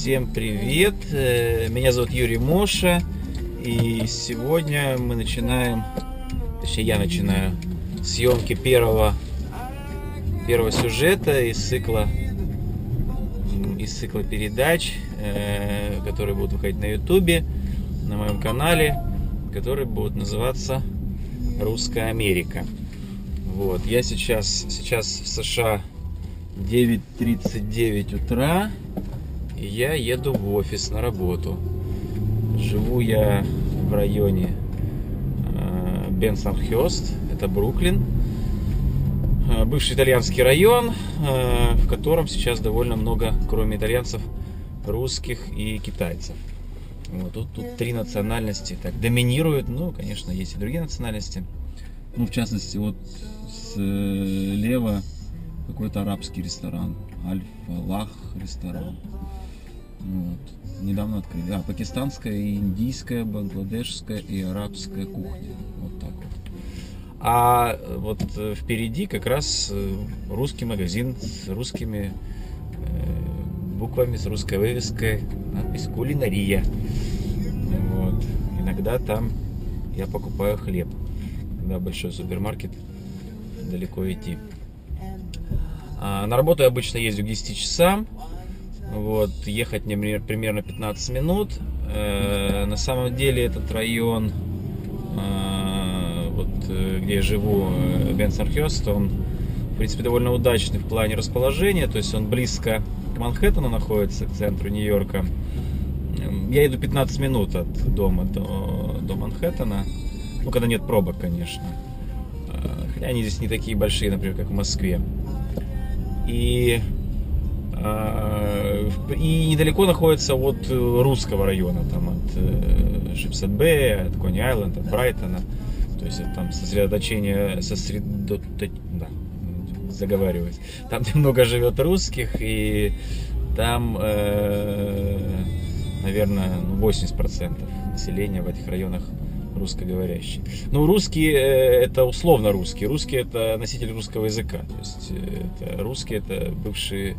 Всем привет! Э, Меня зовут Юрий Моша. И сегодня мы начинаем, точнее я начинаю, съемки первого, первого сюжета из цикла, из цикла передач, э, которые будут выходить на ютубе, на моем канале, которые будут называться «Русская Америка». Вот, я сейчас, сейчас в США 9.39 утра, и я еду в офис на работу. Живу я в районе э, Бенсон-Хёст, это Бруклин. Э, Бывший итальянский район, э, в котором сейчас довольно много, кроме итальянцев, русских и китайцев. Вот, тут, тут три национальности так доминируют. Ну, конечно, есть и другие национальности. Ну, в частности, вот слева какой-то арабский ресторан. Аль-Фалах ресторан. Недавно открыли. А, пакистанская, и индийская, бангладешская и арабская кухня. Вот так вот. А вот э, впереди как раз э, русский магазин с русскими э, буквами, с русской вывеской, надпись «Кулинария». Вот. Иногда там я покупаю хлеб, когда большой супермаркет, далеко идти. А, на работу я обычно ездю к 10 часам. Вот, ехать мне при- примерно 15 минут. Э, на самом деле этот район, э, вот э, где я живу, э, Бенсонхёст, он, в принципе, довольно удачный в плане расположения. То есть он близко к Манхэттену находится, к центру Нью-Йорка. Я иду 15 минут от дома до, до Манхэттена. Ну, когда нет пробок, конечно. Э, Хотя они здесь не такие большие, например, как в Москве. И, э, и недалеко находится от э, русского района, там от Шипсет Б, от Кони Айленд, от Брайтона. То есть это там сосредоточение, сосредо... да, заговариваюсь. Там где много живет русских, и там, э, наверное, ну, 80% населения в этих районах русскоговорящие. Ну, русские э, это условно русские. Русские это носители русского языка. То есть э, это русские это бывшие,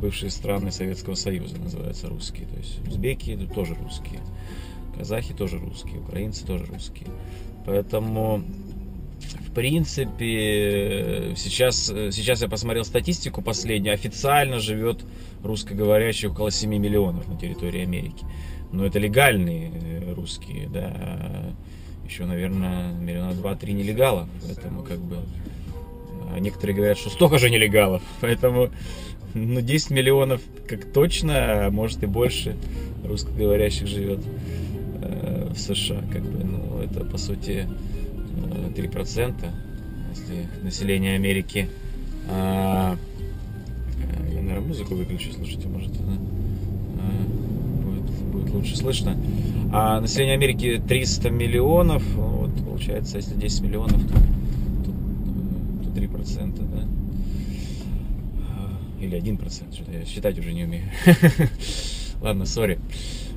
бывшие страны Советского Союза называются русские. То есть узбеки тоже русские. Казахи тоже русские, украинцы тоже русские. Поэтому в принципе, сейчас, сейчас я посмотрел статистику последнюю, официально живет русскоговорящих около 7 миллионов на территории Америки. Но это легальные э, русские, да. Еще, наверное, миллиона два-три нелегалов. Поэтому как бы... а некоторые говорят, что столько же нелегалов. Поэтому ну, 10 миллионов как точно, а может и больше русскоговорящих живет э, в США. Как бы, ну, это по сути э, 3%, если население Америки. А, э, я, наверное, музыку выключу, слушайте, может, она э, будет, будет лучше слышно. А население Америки 300 миллионов, вот, получается, если 10 миллионов, то, то, то 3%, да? Или 1%, что-то я считать уже не умею. Ладно, сори,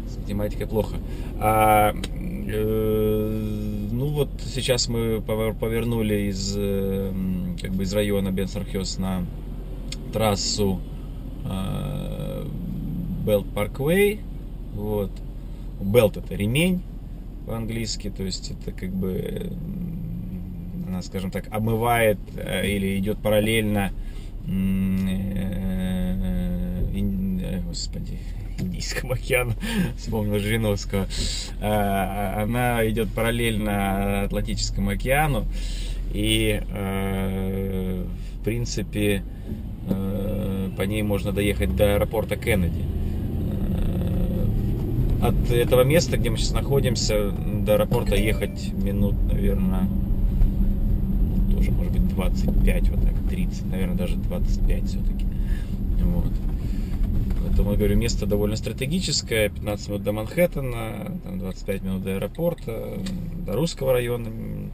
с математикой плохо. А, э, ну вот сейчас мы повер- повернули из, э, как бы из района Бенсархёс на трассу Белт Парквей. Вот. Белт это ремень по-английски, то есть это как бы она, скажем так, омывает э, или идет параллельно э, э, господи, Индийскому океану, вспомнил Жириновского. А, Она идет параллельно Атлантическому океану. И, э, в принципе, э, по ней можно доехать до аэропорта Кеннеди. Э, От этого места, где мы сейчас находимся, до аэропорта ехать минут, наверное, тоже, может быть, 25, вот так, 30, наверное, даже 25 все-таки. Вот. Поэтому, я говорю, место довольно стратегическое. 15 минут до Манхэттена, там 25 минут до аэропорта, до русского района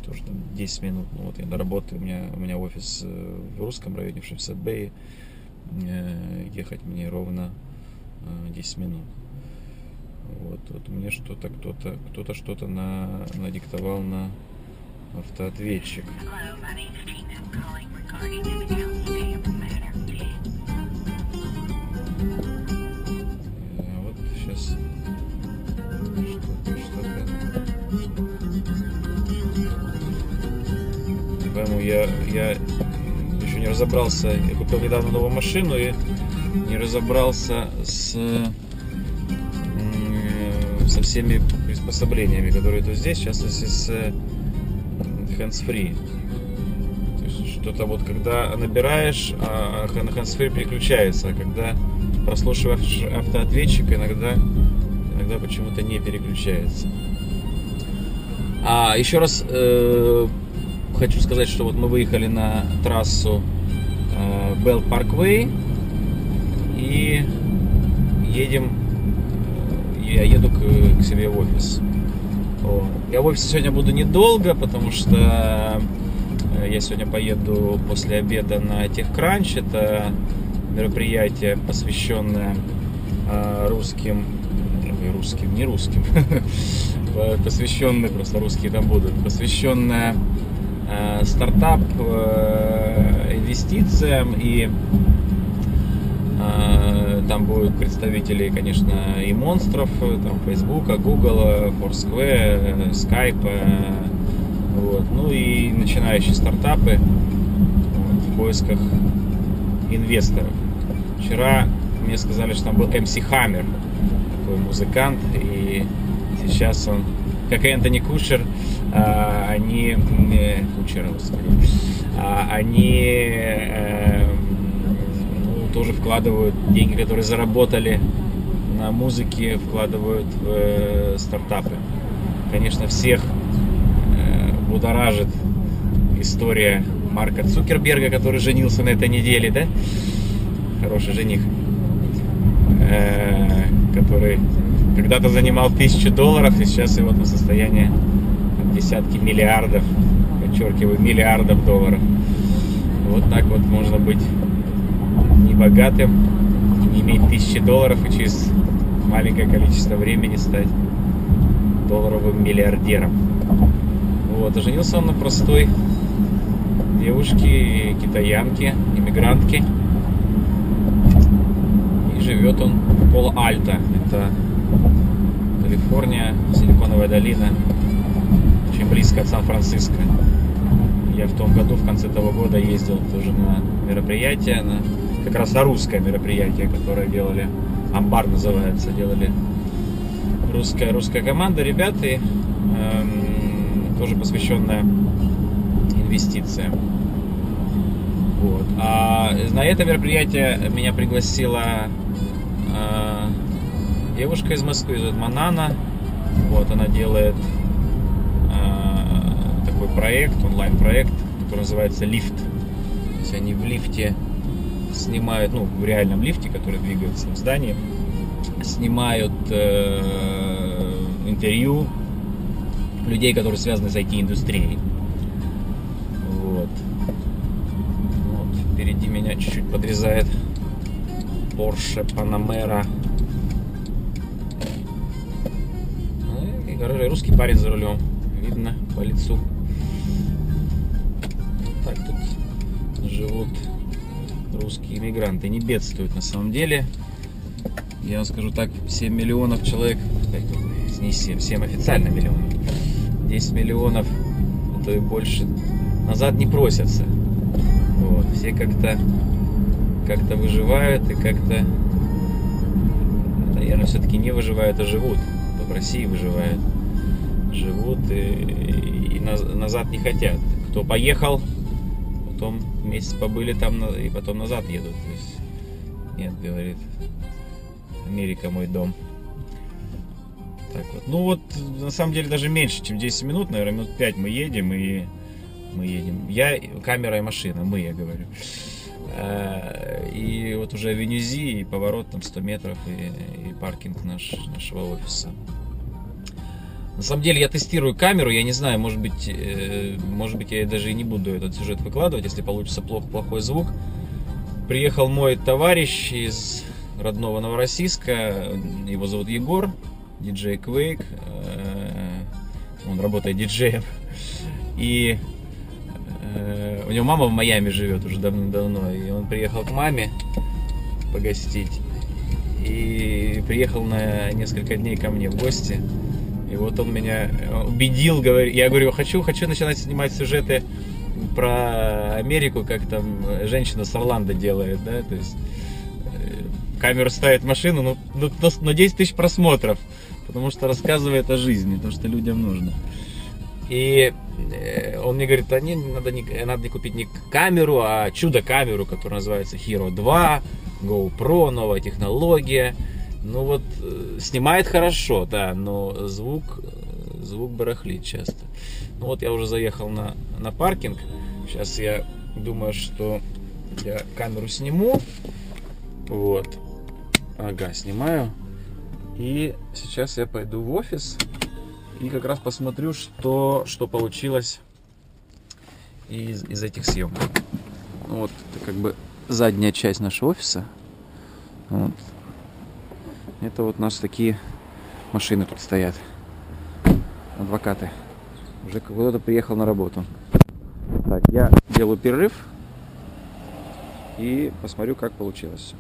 тоже там 10 минут. Ну, вот я до работы, у меня, у меня офис э, в русском районе, в Шемсет-Бэй. Э, Ехать мне ровно э, 10 минут. Вот, вот мне что-то кто-то кто-то что-то на, надиктовал на автоответчик. Поэтому я, я еще не разобрался. Я купил недавно новую машину и не разобрался с, со всеми приспособлениями, которые тут здесь, в частности с э, hands-free. То есть что-то вот когда набираешь, а на hands-free переключается, а когда прослушиваешь автоответчик, иногда, иногда почему-то не переключается. А еще раз э, хочу сказать, что вот мы выехали на трассу э, Bell Parkway и едем, э, я еду к, к себе в офис. Вот. Я в офисе сегодня буду недолго, потому что я сегодня поеду после обеда на TechCrunch. Это мероприятие, посвященное э, русским, ой, русским, не русским, посвященное, просто русские там будут, посвященное э, стартап э, инвестициям и э, там будут представители, конечно, и монстров, там Facebook, Google, Foursquare, Skype, э, вот, ну и начинающие стартапы вот, в поисках инвесторов. Вчера мне сказали, что там был MC Hammer, такой музыкант, и сейчас он, как и Энтони Кушер, а, они, Кучер, господи, а, они э, ну, тоже вкладывают деньги, которые заработали на музыке, вкладывают в э, стартапы. Конечно, всех будоражит история Марка Цукерберга, который женился на этой неделе, да? Хороший жених, э, который когда-то занимал тысячу долларов, и сейчас его на состояние десятки миллиардов, подчеркиваю, миллиардов долларов. Вот так вот можно быть не богатым, не иметь тысячи долларов и через маленькое количество времени стать долларовым миллиардером. Вот, женился он на простой девушке, китаянке, иммигрантке. И живет он в Пол-Альто. Это Калифорния, Силиконовая долина, очень близко от Сан-Франциско. Я в том году, в конце того года, ездил тоже на мероприятие, на, как раз на русское мероприятие, которое делали, Амбар называется, делали русская, русская команда, ребята, эм, тоже посвященная инвестициям. Вот. А на это мероприятие меня пригласила э, девушка из Москвы, зовут Манана. Вот, она делает э, такой проект, онлайн-проект, который называется «Лифт». То есть они в лифте снимают, ну, в реальном лифте, который двигается в здании, снимают э, интервью людей, которые связаны с IT-индустрией. Вот. вот. Впереди меня чуть-чуть подрезает Porsche Panamera. Ну, и, короче, русский парень за рулем. Видно по лицу. Так тут живут русские иммигранты. Не бедствуют на самом деле. Я вам скажу так, 7 миллионов человек, не 7, 7 официально миллионов. 10 миллионов, а то и больше, назад не просятся. Вот. Все как-то как-то выживают и как-то, наверное, все-таки не выживают, а живут. В России выживают, живут и, и наз- назад не хотят. Кто поехал, потом месяц побыли там и потом назад едут. То есть, нет, говорит, Америка мой дом. Так вот. Ну вот, на самом деле, даже меньше, чем 10 минут, наверное, минут 5 мы едем, и мы едем. Я, камера и машина, мы, я говорю. Э, И вот уже Венези, и поворот там 100 метров, и, и паркинг наш, нашего офиса. На самом деле я тестирую камеру, я не знаю, может быть, э, может быть я даже и не буду этот сюжет выкладывать, если получится плохо, плохой звук. Приехал мой товарищ из родного Новороссийска, его зовут Егор, диджей Quake, э, он работает диджеем, и э, у него мама в Майами живет уже давно-давно, и он приехал к маме погостить, и приехал на несколько дней ко мне в гости, и вот он меня убедил, говорит, я говорю, хочу, хочу начинать снимать сюжеты про Америку, как там женщина с Орландо делает, да, то есть э, камеру ставит машину, ну, ну, на- на 10 тысяч просмотров, потому что рассказывает о жизни, то, что людям нужно. И э, он мне говорит, а не, надо, не, надо не купить не камеру, а чудо-камеру, которая называется Hero 2, GoPro, новая технология. Ну вот, э, снимает хорошо, да, но звук, э, звук барахлит часто. Ну вот я уже заехал на, на паркинг. Сейчас я думаю, что я камеру сниму. Вот. Ага, снимаю. И сейчас я пойду в офис и как раз посмотрю, что, что получилось из, из этих съемок. Ну Вот, это как бы задняя часть нашего офиса. Вот. Это вот наши такие машины тут стоят. Адвокаты. Уже кто-то приехал на работу. Так, я делаю перерыв и посмотрю, как получилось.